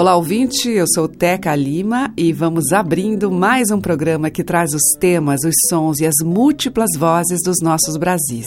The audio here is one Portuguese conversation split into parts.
Olá, ouvinte. Eu sou Teca Lima e vamos abrindo mais um programa que traz os temas, os sons e as múltiplas vozes dos nossos Brasis.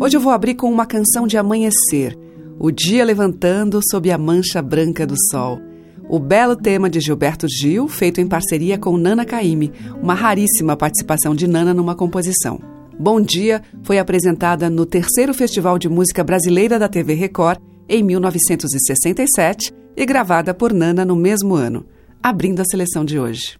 Hoje eu vou abrir com uma canção de amanhecer, o dia levantando sob a mancha branca do sol. O belo tema de Gilberto Gil, feito em parceria com Nana Caymmi, uma raríssima participação de Nana numa composição. Bom Dia foi apresentada no terceiro Festival de Música Brasileira da TV Record em 1967 e gravada por Nana no mesmo ano, abrindo a seleção de hoje.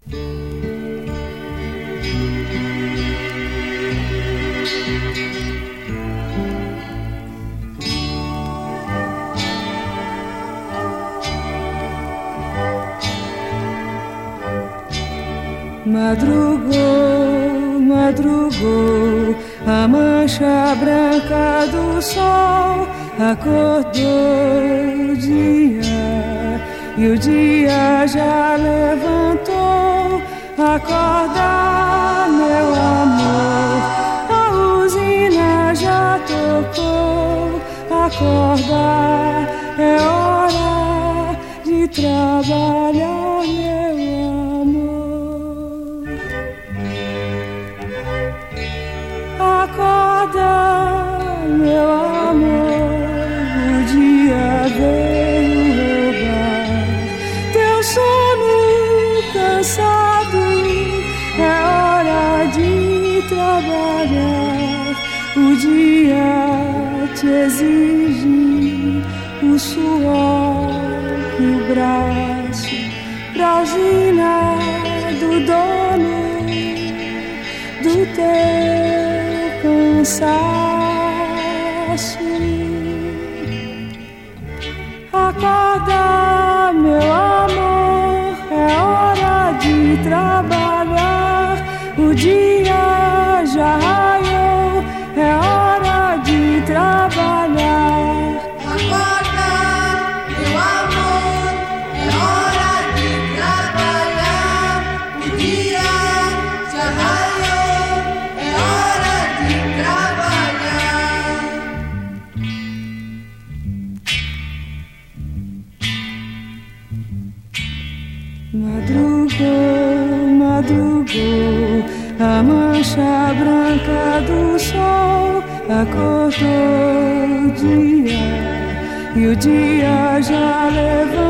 Madrugou, madrugou, a mancha branca do sol acordou o dia e o dia já levantou. Acorda, meu amor, a usina já tocou. Acorda, é hora de trabalhar, meu amor. Jésus. dia já levou.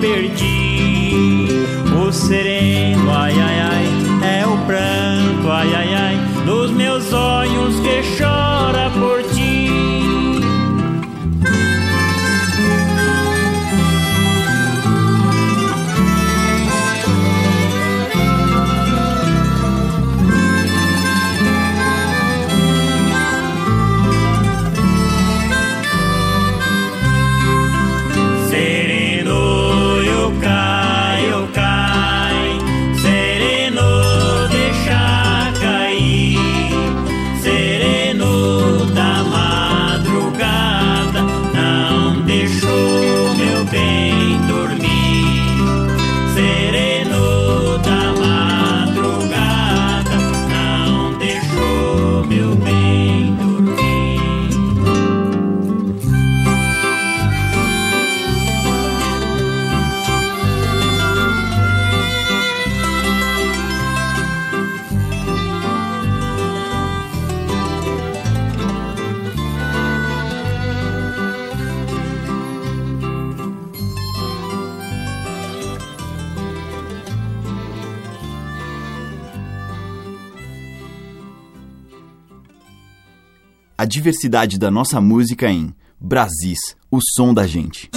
Perdi. O sereno, ai ai ai, é o pranto, ai ai ai, dos meus olhos que chora diversidade da nossa música em Brasis, o som da gente.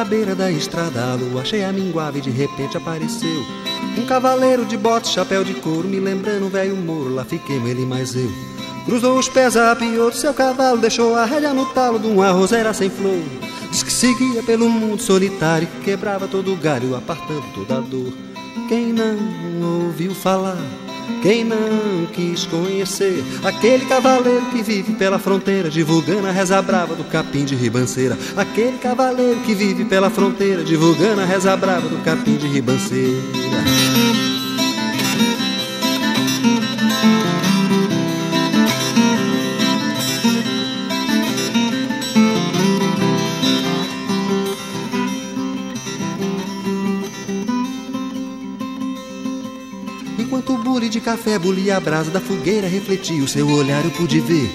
Na beira da estrada, a lua cheia minguava e de repente apareceu. Um cavaleiro de bote, chapéu de couro, me lembrando um velho moro, lá fiquei ele mais eu. Cruzou os pés, apiou seu cavalo, deixou a rédea no talo de uma roseira sem flor. Diz que seguia pelo mundo solitário, que quebrava todo o galho, apartando toda a dor. Quem não ouviu falar, quem não quis conhecer aquele cavaleiro que vive pela fronteira, divulgando a reza brava do capim de ribanceira. Aquele cavaleiro que vive pela fronteira, divulgando a reza brava do capim de ribanceira. De café bulia a brasa da fogueira, refletia o seu olhar, eu pude ver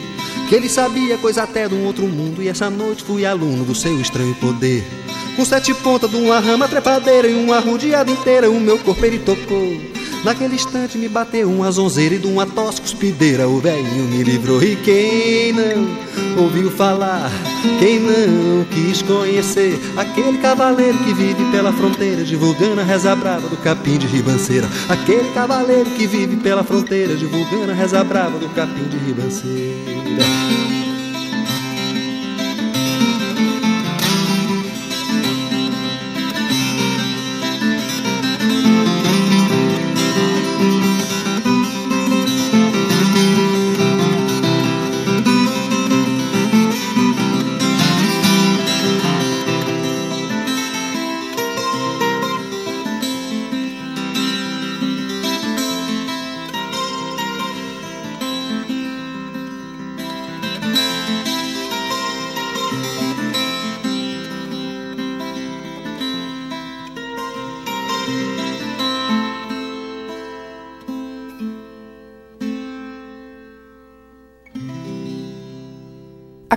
que ele sabia coisa até de um outro mundo. E essa noite fui aluno do seu estranho poder. Com sete pontas de uma rama trepadeira e uma rodeada inteira, o meu corpo ele tocou. Naquele instante me bateu uma zonzeira e de uma tosse cuspideira o velhinho me livrou. E quem não ouviu falar, quem não quis conhecer aquele cavaleiro que vive pela fronteira, divulgando a reza brava do capim de ribanceira. Aquele cavaleiro que vive pela fronteira, divulgando a reza brava do capim de ribanceira.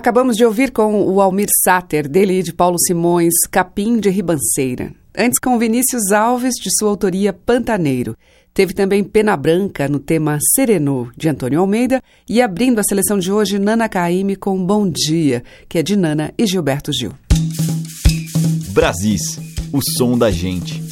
Acabamos de ouvir com o Almir Sater, dele e de Paulo Simões, Capim de Ribanceira. Antes com Vinícius Alves, de sua autoria Pantaneiro. Teve também Pena Branca no tema Serenô, de Antônio Almeida. E abrindo a seleção de hoje, Nana Caime com Bom Dia, que é de Nana e Gilberto Gil. Brasis, o som da gente.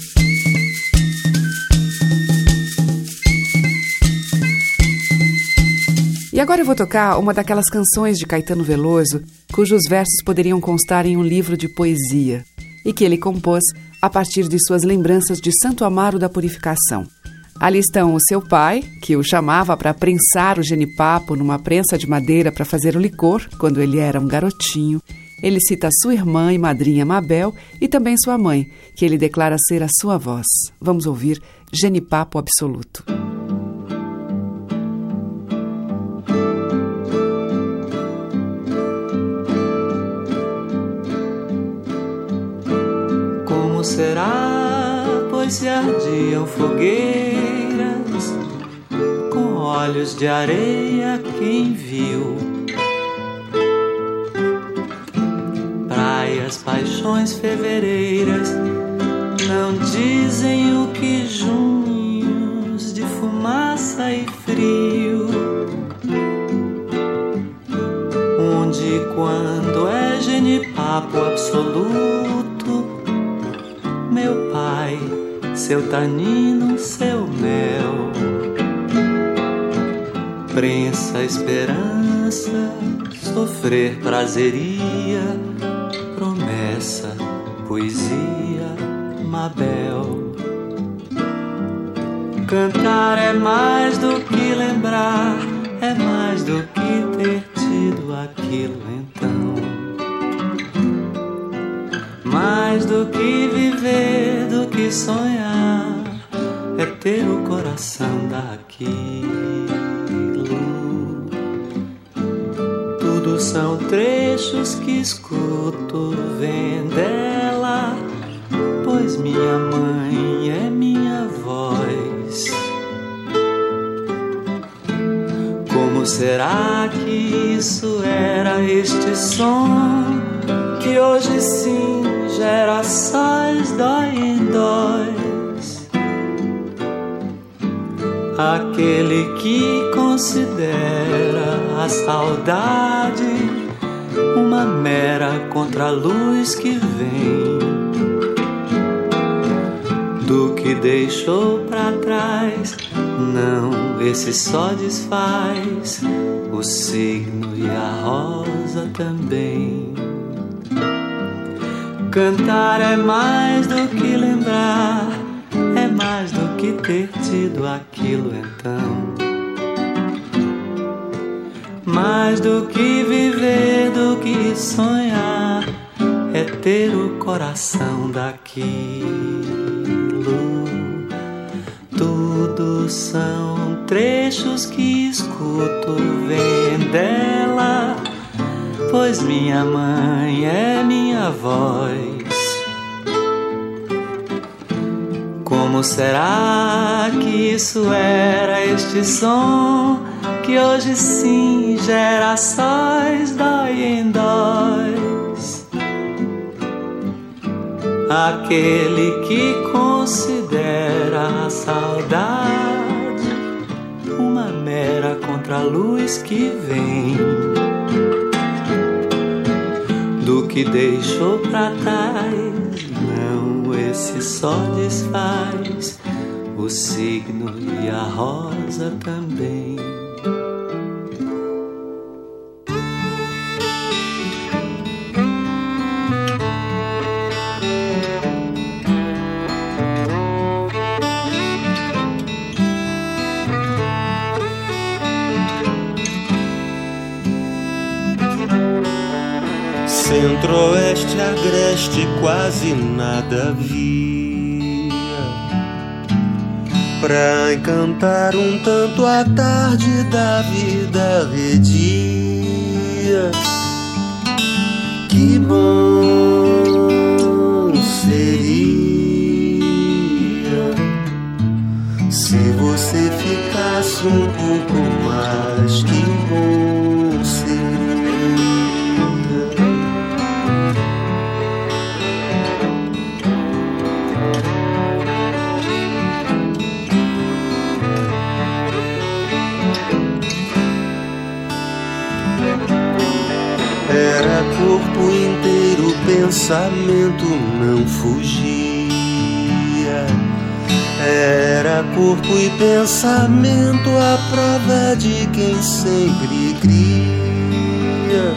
E agora eu vou tocar uma daquelas canções de Caetano Veloso cujos versos poderiam constar em um livro de poesia e que ele compôs a partir de suas lembranças de Santo Amaro da Purificação. Ali estão o seu pai, que o chamava para prensar o genipapo numa prensa de madeira para fazer o licor, quando ele era um garotinho. Ele cita sua irmã e madrinha Mabel e também sua mãe, que ele declara ser a sua voz. Vamos ouvir Genipapo Absoluto. Se ardiam fogueiras com olhos de areia quem viu? Praias, paixões fevereiras não dizem o que junhos de fumaça e frio. Onde quando é genipapo absoluto, meu pai, seu tanino, seu mel. Prensa, esperança, sofrer prazeria, promessa, poesia, Mabel. Cantar é mais do que lembrar, é mais do que ter tido aquilo então. Mais do que viver, do que sonhar, é ter o coração daquilo. Tudo são trechos que escuto, vem dela, pois minha mãe é minha voz. Como será que isso era este som que hoje sim gerações dói em dóis? Aquele que considera a saudade uma mera contraluz que vem do que deixou pra trás. Não, esse só desfaz o signo e a rosa também. Cantar é mais do que lembrar, é mais do que ter tido aquilo então. Mais do que viver, do que sonhar, é ter o coração daquilo. Tudo são trechos que escuto, vem dela, pois minha mãe é minha voz. Como será que isso era este som que hoje sim gerações dói em dóis? Aquele que considera a saudade uma mera contraluz que vem que deixou pra trás. Não, esse só desfaz o signo e a rosa também. Centro-oeste, agreste, quase nada via. Pra encantar um tanto a tarde da vida redia Que bom seria Se você ficasse um pouco mais Que pensamento não fugia. Era corpo e pensamento a prova de quem sempre cria.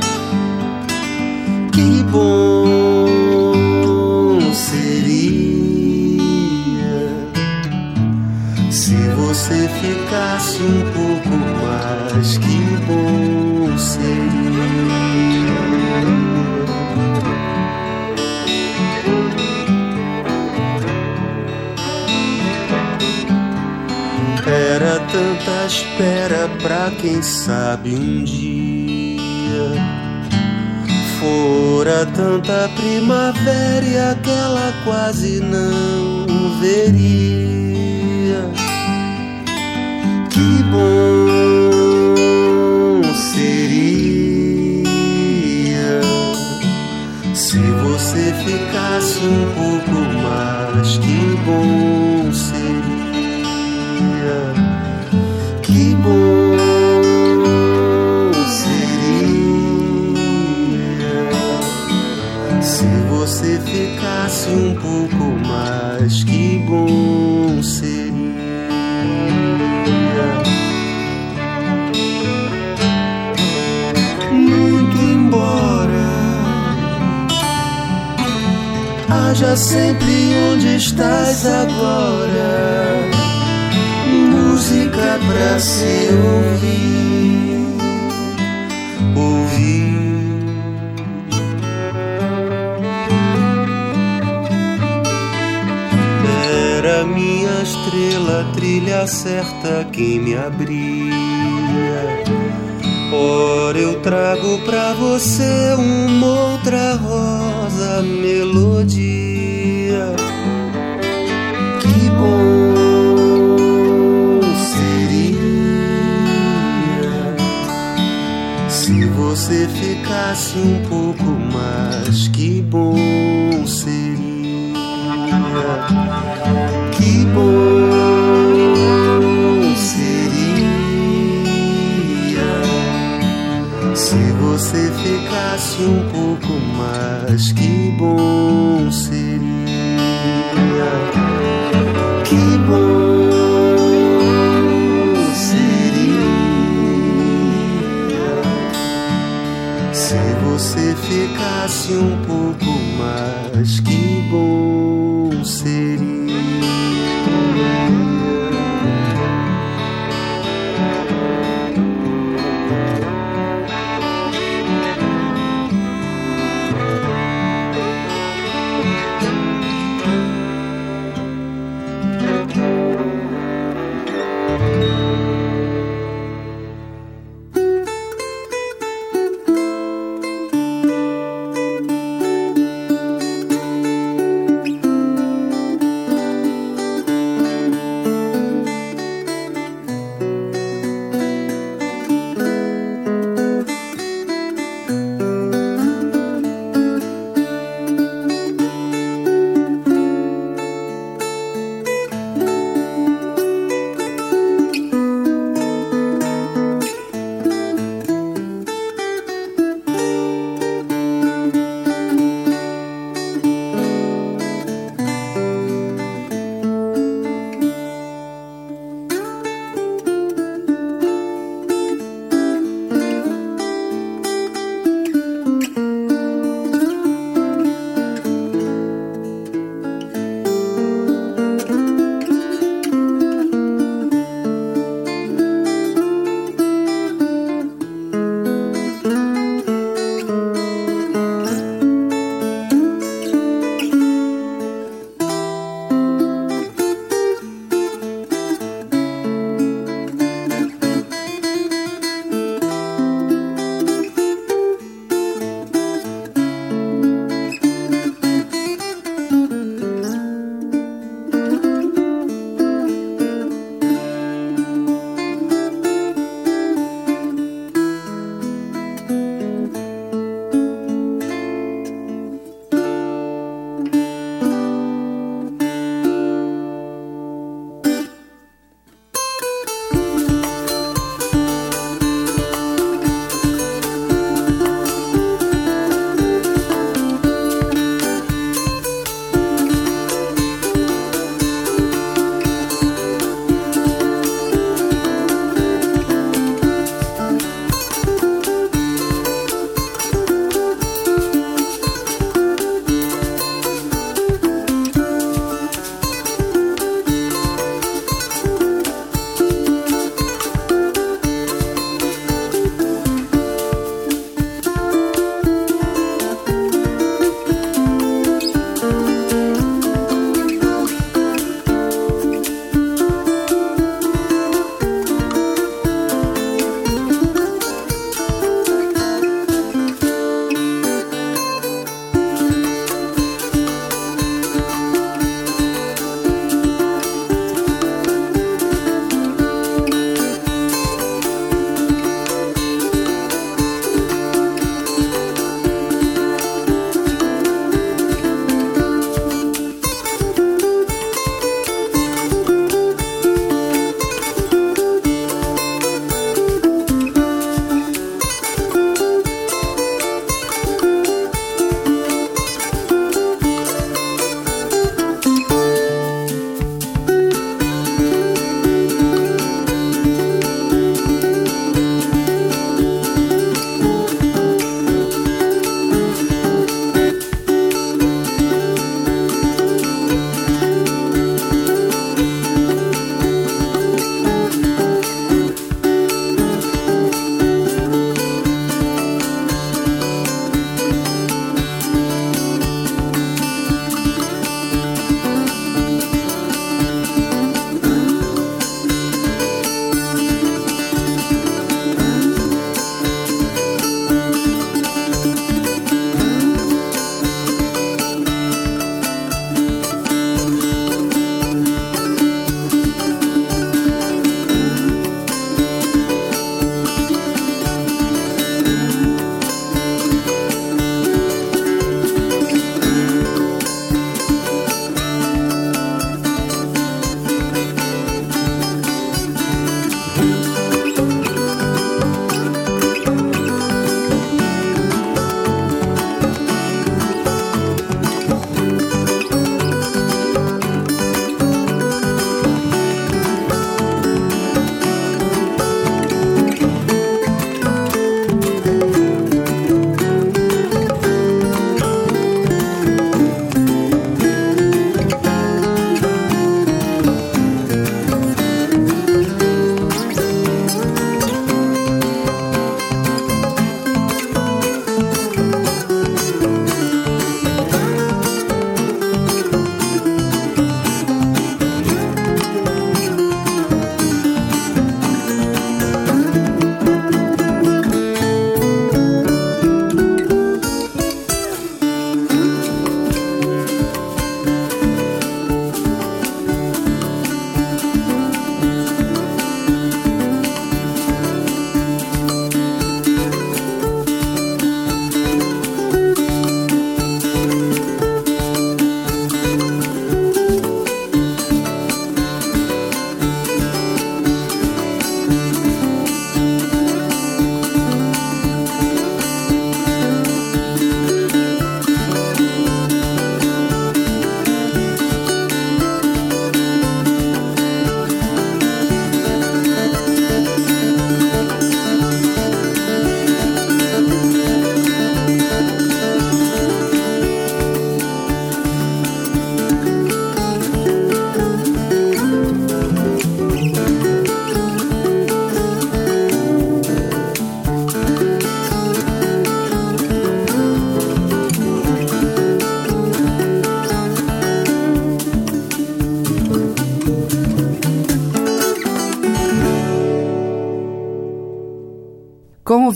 Que bom seria se você ficasse um pouco mais. Que bom seria. Espera pra quem sabe um dia. Fora tanta primavera e aquela quase não veria. Que bom seria se você ficasse um pouco mais. Que bom haja sempre onde estás agora música pra se ouvir, ouvir. Era minha estrela, trilha certa que me abria. Ora eu trago pra você uma outra rosa melodia. Ficasse um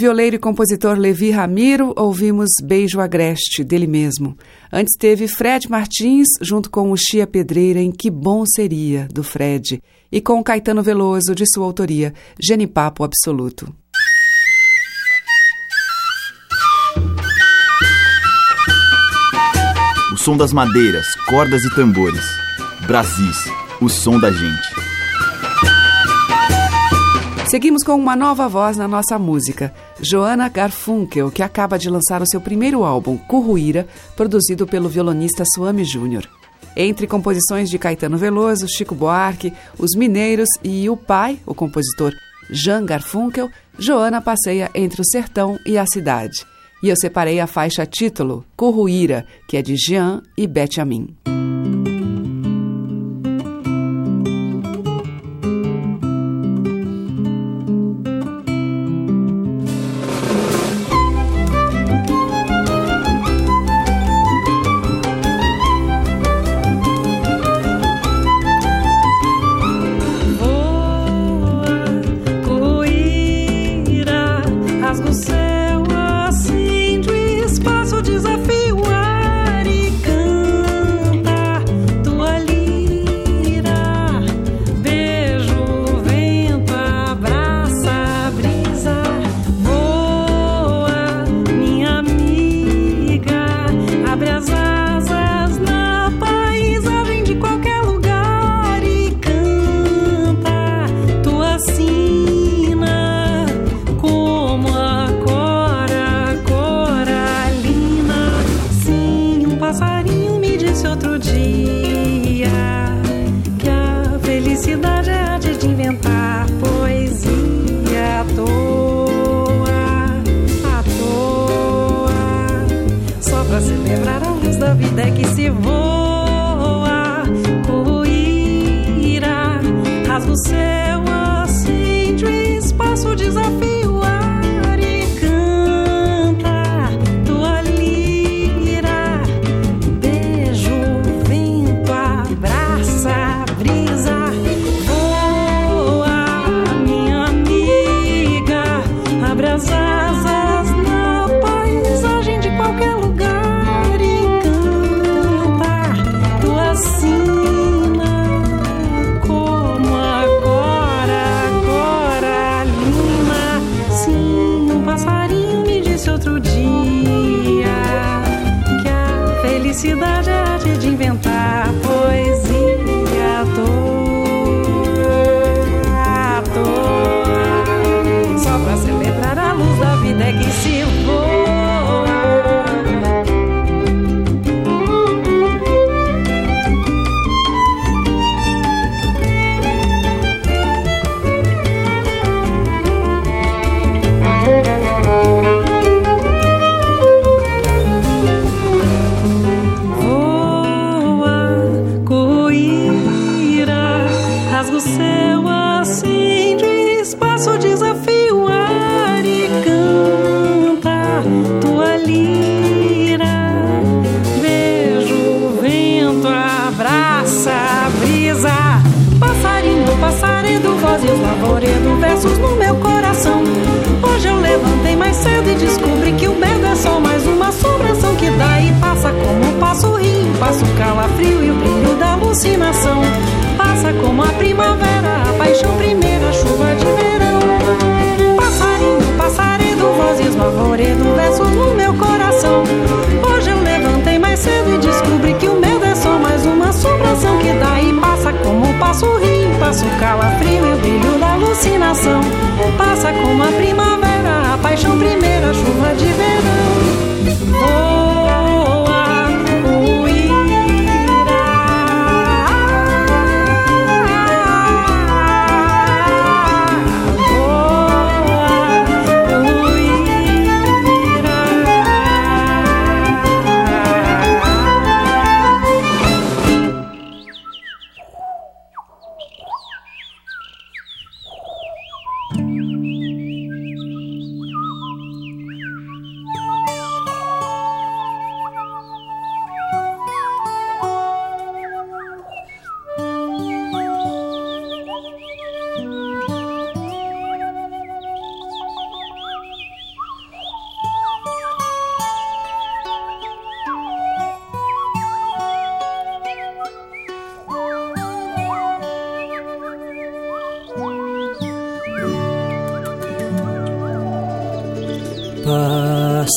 violeiro e compositor Levi Ramiro, ouvimos Beijo Agreste, dele mesmo. Antes teve Fred Martins, junto com o Chia Pedreira em Que Bom Seria, do Fred. E com Caetano Veloso, de sua autoria, Genipapo Absoluto. O som das madeiras, cordas e tambores. Brasis, o som da gente. Seguimos com uma nova voz na nossa música, Joana Garfunkel, que acaba de lançar o seu primeiro álbum, Curruíra, produzido pelo violonista Suami Júnior. Entre composições de Caetano Veloso, Chico Buarque, Os Mineiros e o pai, o compositor Jean Garfunkel, Joana passeia entre o sertão e a cidade. E eu separei a faixa título, Curruíra, que é de Jean e Bete Amin.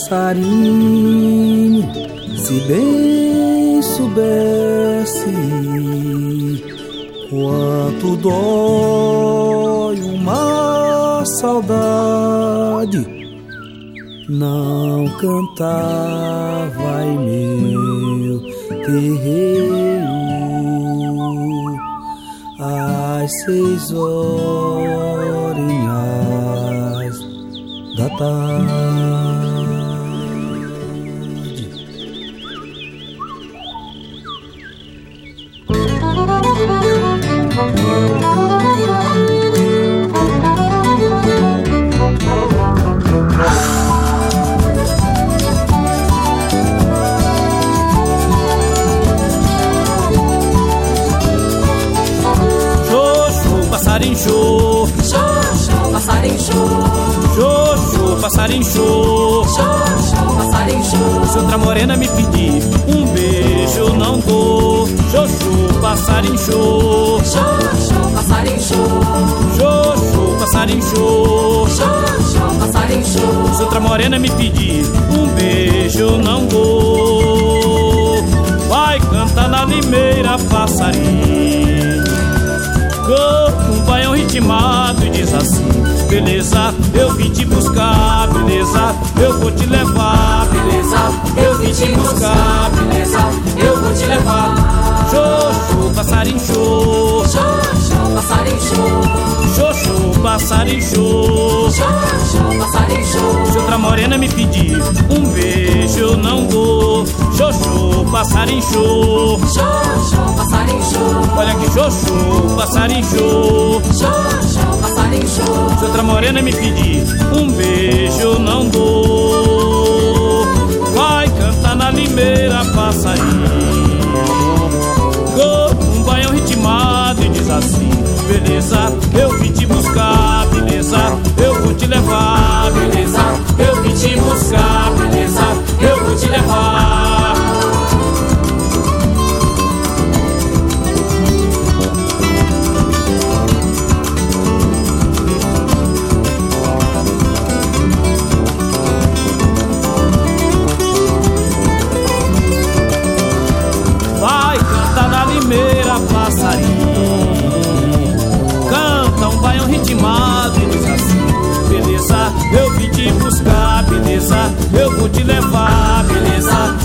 Passarinho, se bem soubesse quanto dói uma saudade, não cantava em meu terreiro às seis horinhas da tarde. Passarinho Se outra morena me pedir um beijo, não dou. Xoxô, passarinho xô, xoxô, passarinho xô, xoxô, passarinho xô. xoxô, passarinho Se outra morena me pedir um beijo, não dou. Vai cantar na limeira, passarinho. Canta um baião ritmado e diz assim: Beleza, eu vim te buscar, beleza, eu vou te levar, beleza, eu vim te buscar, beleza, eu vou te levar. Xoxô, passarinho xô, xoxô, passarinho xô, xoxô, passarinho xô. xoxô, passarinho Se outra morena me pedir um beijo, eu não dou. Xoxô, passarinho xô. xoxô, passarinho Olha que xoxô, passarinho xô. xoxô, passarinho Se outra morena me pedir um beijo, não dou. Vai cantar na limeira, passarinho. Um baião ritmado e diz assim: Beleza, eu vim te buscar, beleza, eu vou te levar, beleza, eu vim te buscar,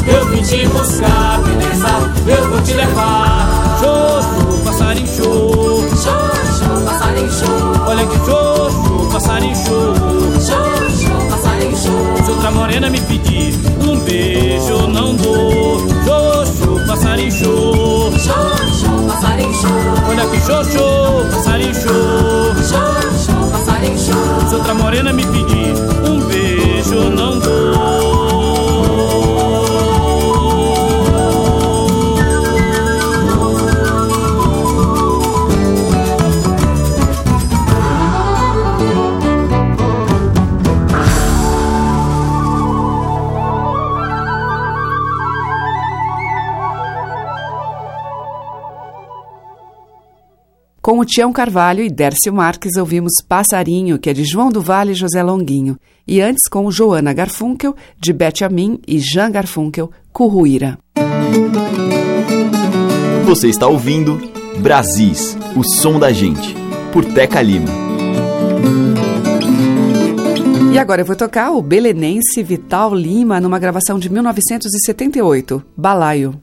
eu vim te buscar, beleza, eu vou te levar. Xoxô, passarinho show, xoxô, passarinho xô, olha que xoxô, passarinho show. xoxô, passarinho xô, Se outra morena me pedir um beijo, eu não dou. Xoxô, passarinho show. xoxô, passarinho xô, Olha que xoxô, passarinho show. xoxô, passarinho xô, Se outra morena me pedir o Tião Carvalho e Dércio Marques ouvimos Passarinho, que é de João do Vale e José Longuinho. E antes com Joana Garfunkel, de Bete Amin e Jean Garfunkel, Curruíra. Você está ouvindo Brasis, o som da gente, por Teca Lima. E agora eu vou tocar o belenense Vital Lima numa gravação de 1978, Balaio.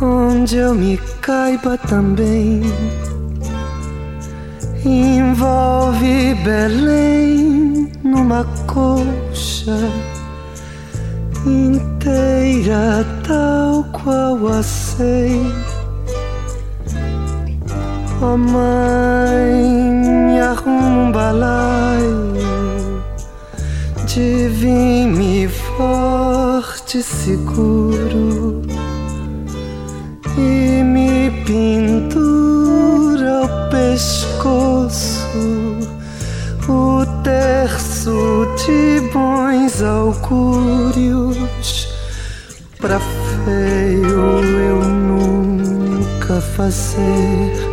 Onde eu me caiba também. Envolve Belém numa colcha inteira, tal qual a sei. Oh mãe, arruma um balaio de vinho forte e seguro e me pendura o pescoço o terço de bons augúrios. Pra feio eu nunca fazer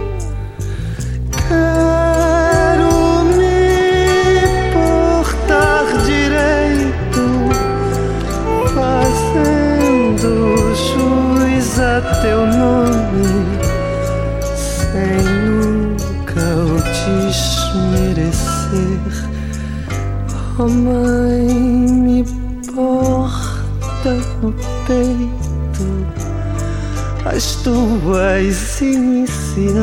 mãe me porta no peito as tuas iniciais.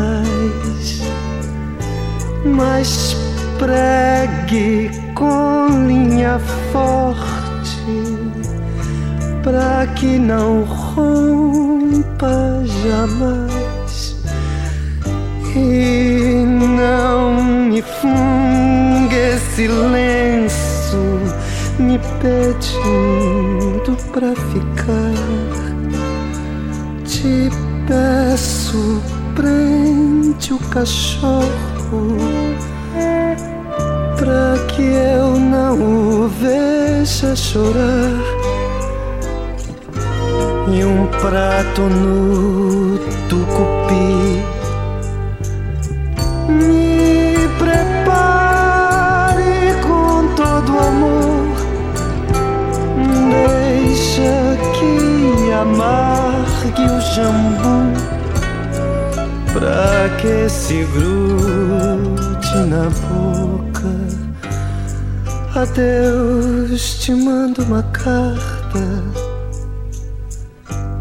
Mas pregue com linha forte pra que não rompa jamais e não me funga esse lenço pedindo pra ficar. Te peço prende o cachorro pra que eu não o veja chorar. E um prato no tucupi me jambu pra que se grude na boca. Adeus, te mando uma carta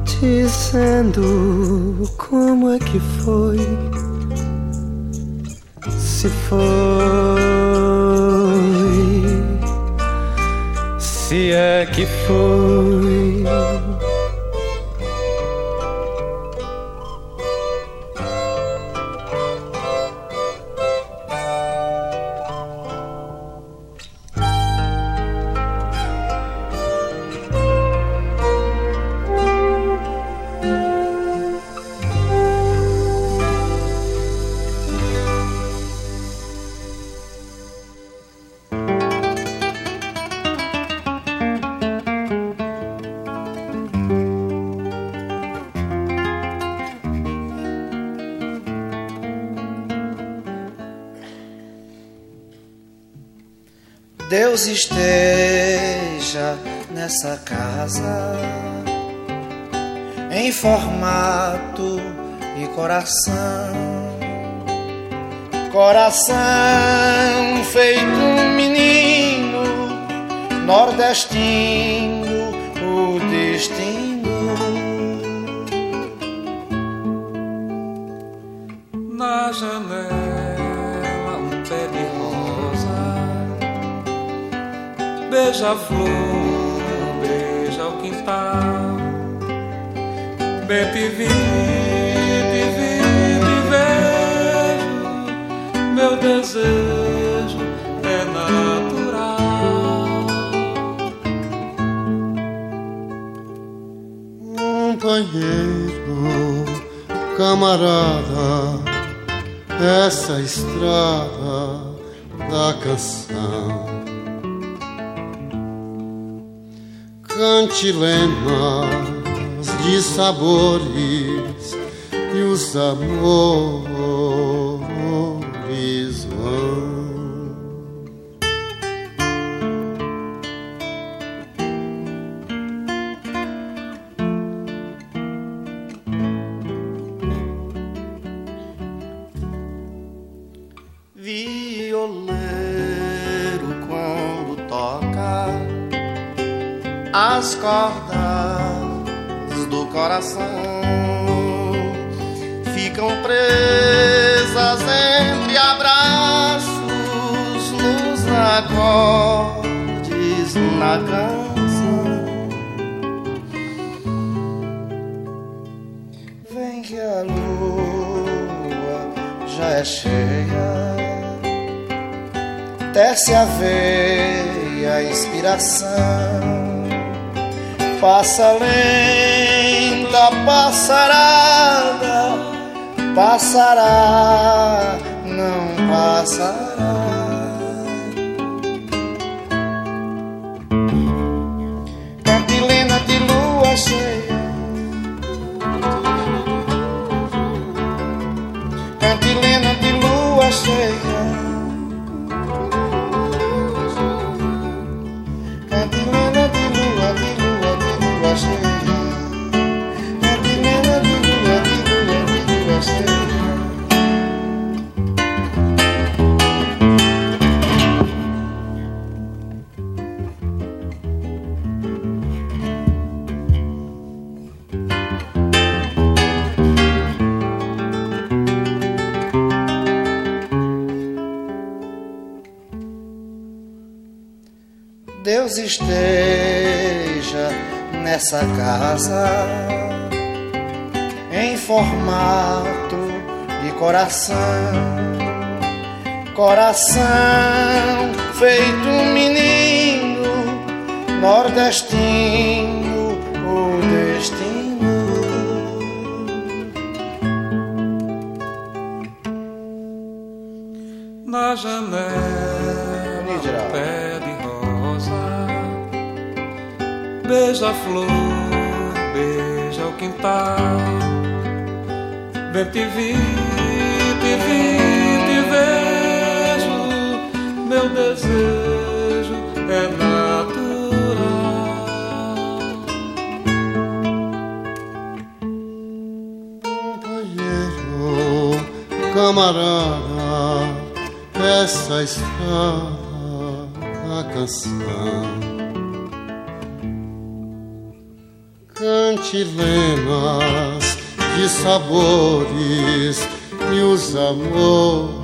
dizendo como é que foi. Se foi, se é que foi. Deus esteja nessa casa em formato e coração, coração feito um menino nordestino, o destino. Beija-flor, beija o quintal. Bebe, vive, vive, vejo Meu desejo é natural. Companheiro, camarada, essa estrada da canção. Cantilenas de sabores e os amores passará, nessa casa em formato de coração, coração feito um menino nordestino, o destino. Na janela, pé de rosa, beija quintal. Bem te vi, te vi, te vejo, meu desejo é natural. Companheiro, camarada, essa está a canção. Cantilenas de sabores e os amores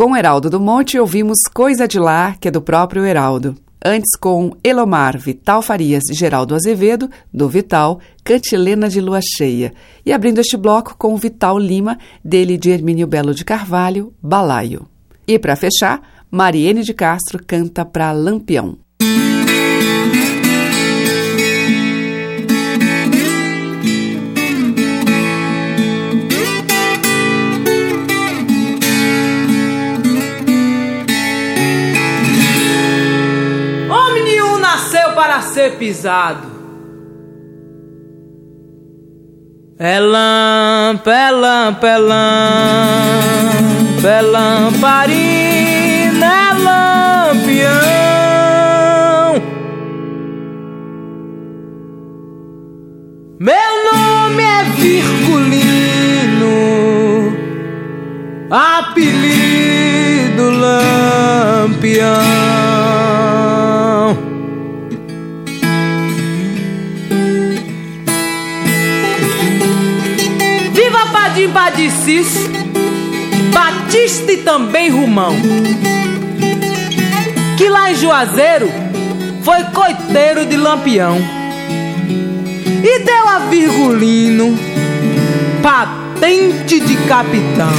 Com Heraldo do Monte, ouvimos Coisa de Lá, que é do próprio Heraldo. Antes, com Elomar, Vital Farias e Geraldo Azevedo, do Vital, Cantilena de Lua Cheia. E abrindo este bloco com Vital Lima, dele de Hermínio Belo de Carvalho, Balaio. E para fechar, Mariene de Castro canta para Lampião. Para ser pisado. É lampa, é lampa, é lampa, é lamparina, é lampião. Meu nome é Virgulino, apelido Lampião. Padicis, Batista e também Rumão. Que lá em Juazeiro foi coiteiro de Lampião. E deu a Virgulino patente de capitão.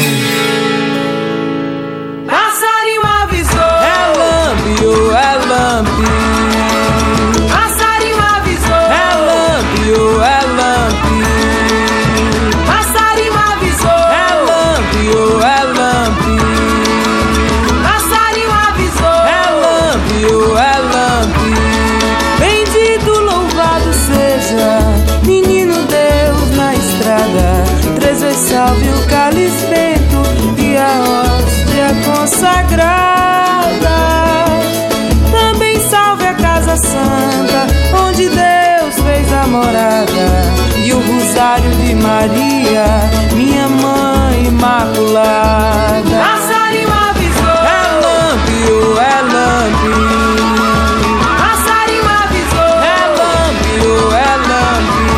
Passarinho avisou. É Lampio, é Lampio. Maria, minha mãe imaculada. Passarinho avisou. É Lampio, é Lampio. Passarinho avisou. É Lampio, é Lampio.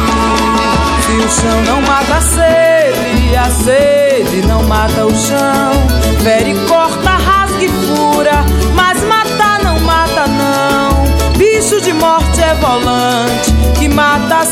Se o chão não mata a sede, a sede não mata o chão. Fere, corta, rasga e fura, mas matar não mata não. Bicho de morte é volante, que mata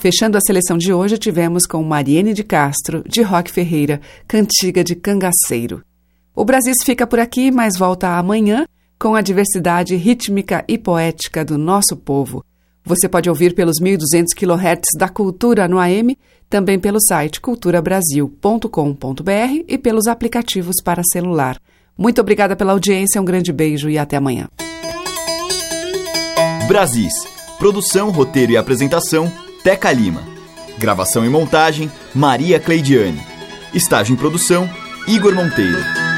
Fechando a seleção de hoje, tivemos com Mariene de Castro, de Roque Ferreira, Cantiga de Cangaceiro. O Brasil fica por aqui, mas volta amanhã com a diversidade rítmica e poética do nosso povo. Você pode ouvir pelos 1.200 kHz da Cultura no AM, também pelo site culturabrasil.com.br e pelos aplicativos para celular. Muito obrigada pela audiência, um grande beijo e até amanhã. Brasis. Produção, roteiro e apresentação, Teca Lima. Gravação e montagem, Maria Cleidiane. Estágio em produção, Igor Monteiro.